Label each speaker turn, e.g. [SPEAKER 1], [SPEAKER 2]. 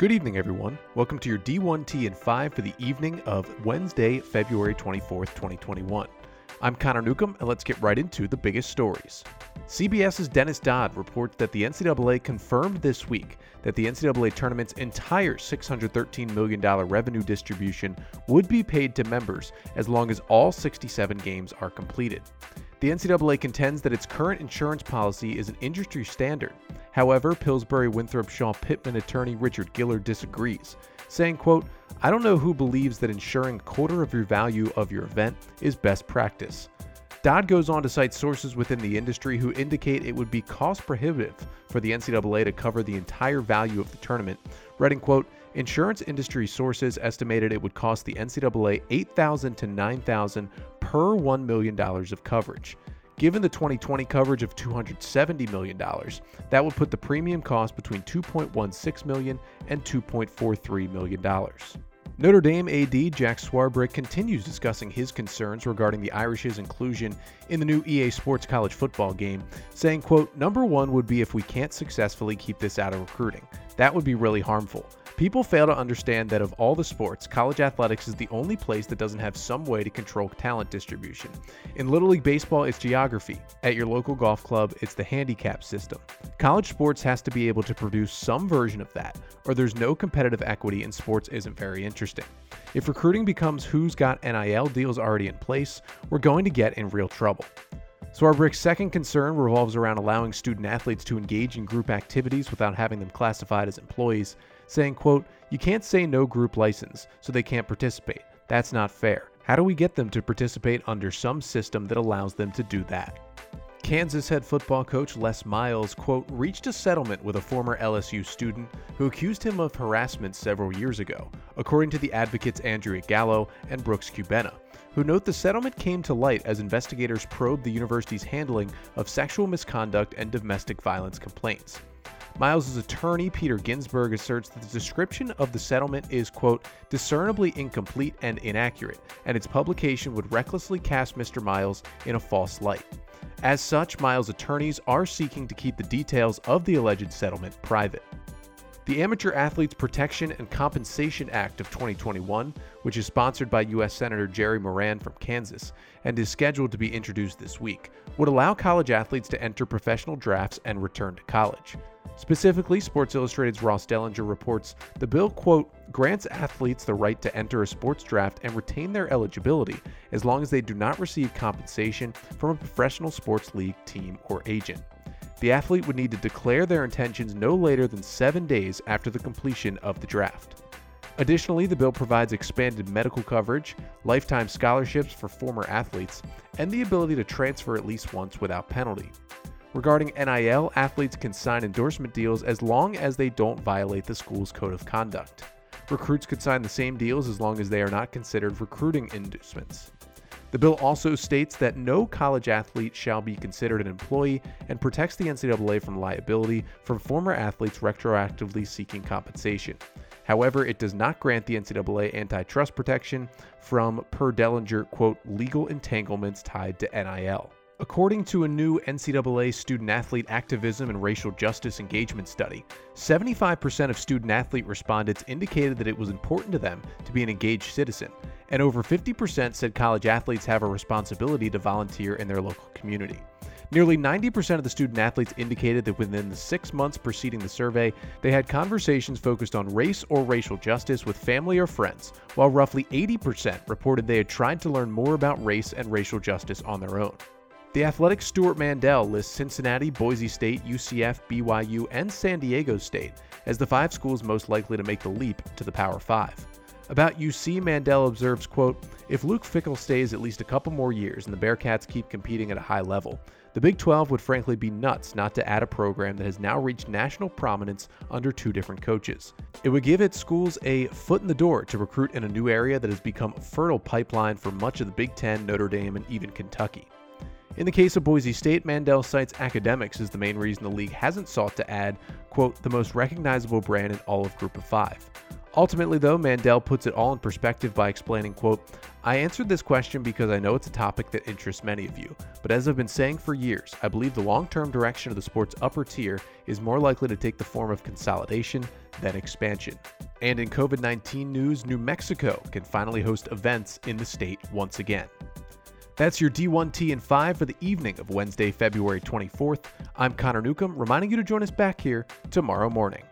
[SPEAKER 1] Good evening, everyone. Welcome to your D1T and 5 for the evening of Wednesday, February 24th, 2021. I'm Connor Newcomb, and let's get right into the biggest stories. CBS's Dennis Dodd reports that the NCAA confirmed this week that the NCAA tournament's entire $613 million revenue distribution would be paid to members as long as all 67 games are completed. The NCAA contends that its current insurance policy is an industry standard. However, Pillsbury Winthrop Shaw Pittman attorney Richard Giller disagrees, saying, quote, I don't know who believes that insuring a quarter of your value of your event is best practice. Dodd goes on to cite sources within the industry who indicate it would be cost prohibitive for the NCAA to cover the entire value of the tournament, writing, quote, Insurance industry sources estimated it would cost the NCAA 8000 to 9000 per $1 million of coverage. Given the 2020 coverage of $270 million, that would put the premium cost between $2.16 million and $2.43 million. Notre Dame AD Jack Swarbrick continues discussing his concerns regarding the Irish's inclusion in the new EA Sports college football game, saying, quote, Number one would be if we can't successfully keep this out of recruiting. That would be really harmful. People fail to understand that of all the sports, college athletics is the only place that doesn't have some way to control talent distribution. In Little League Baseball, it's geography. At your local golf club, it's the handicap system. College sports has to be able to produce some version of that, or there's no competitive equity and sports isn't very interesting. If recruiting becomes who's got NIL deals already in place, we're going to get in real trouble. So our Swarbrick's second concern revolves around allowing student athletes to engage in group activities without having them classified as employees saying, quote, You can't say no group license, so they can't participate. That's not fair. How do we get them to participate under some system that allows them to do that? Kansas head football coach Les Miles, quote, reached a settlement with a former LSU student who accused him of harassment several years ago, according to the advocates Andrea Gallo and Brooks Kubena, who note the settlement came to light as investigators probed the university's handling of sexual misconduct and domestic violence complaints. Miles' attorney, Peter Ginsberg, asserts that the description of the settlement is, quote, discernibly incomplete and inaccurate, and its publication would recklessly cast Mr. Miles in a false light. As such, Miles' attorneys are seeking to keep the details of the alleged settlement private. The Amateur Athletes Protection and Compensation Act of 2021, which is sponsored by U.S. Senator Jerry Moran from Kansas and is scheduled to be introduced this week, would allow college athletes to enter professional drafts and return to college. Specifically, Sports Illustrated's Ross Dellenger reports the bill, quote, grants athletes the right to enter a sports draft and retain their eligibility as long as they do not receive compensation from a professional sports league, team, or agent. The athlete would need to declare their intentions no later than seven days after the completion of the draft. Additionally, the bill provides expanded medical coverage, lifetime scholarships for former athletes, and the ability to transfer at least once without penalty. Regarding NIL, athletes can sign endorsement deals as long as they don't violate the school's code of conduct. Recruits could sign the same deals as long as they are not considered recruiting inducements. The bill also states that no college athlete shall be considered an employee and protects the NCAA from liability from former athletes retroactively seeking compensation. However, it does not grant the NCAA antitrust protection from, per Dellenger, quote, legal entanglements tied to NIL. According to a new NCAA student athlete activism and racial justice engagement study, 75% of student athlete respondents indicated that it was important to them to be an engaged citizen, and over 50% said college athletes have a responsibility to volunteer in their local community. Nearly 90% of the student athletes indicated that within the six months preceding the survey, they had conversations focused on race or racial justice with family or friends, while roughly 80% reported they had tried to learn more about race and racial justice on their own. The Athletic Stewart Mandel lists Cincinnati, Boise State, UCF, BYU, and San Diego State as the five schools most likely to make the leap to the Power Five. About UC, Mandel observes, quote, If Luke Fickell stays at least a couple more years and the Bearcats keep competing at a high level, the Big 12 would frankly be nuts not to add a program that has now reached national prominence under two different coaches. It would give its schools a foot in the door to recruit in a new area that has become a fertile pipeline for much of the Big 10, Notre Dame, and even Kentucky. In the case of Boise State, Mandel cites academics as the main reason the league hasn't sought to add, quote, the most recognizable brand in all of Group of Five. Ultimately, though, Mandel puts it all in perspective by explaining, quote, I answered this question because I know it's a topic that interests many of you, but as I've been saying for years, I believe the long term direction of the sport's upper tier is more likely to take the form of consolidation than expansion. And in COVID 19 news, New Mexico can finally host events in the state once again. That's your D1T and 5 for the evening of Wednesday, February 24th. I'm Connor Newcomb, reminding you to join us back here tomorrow morning.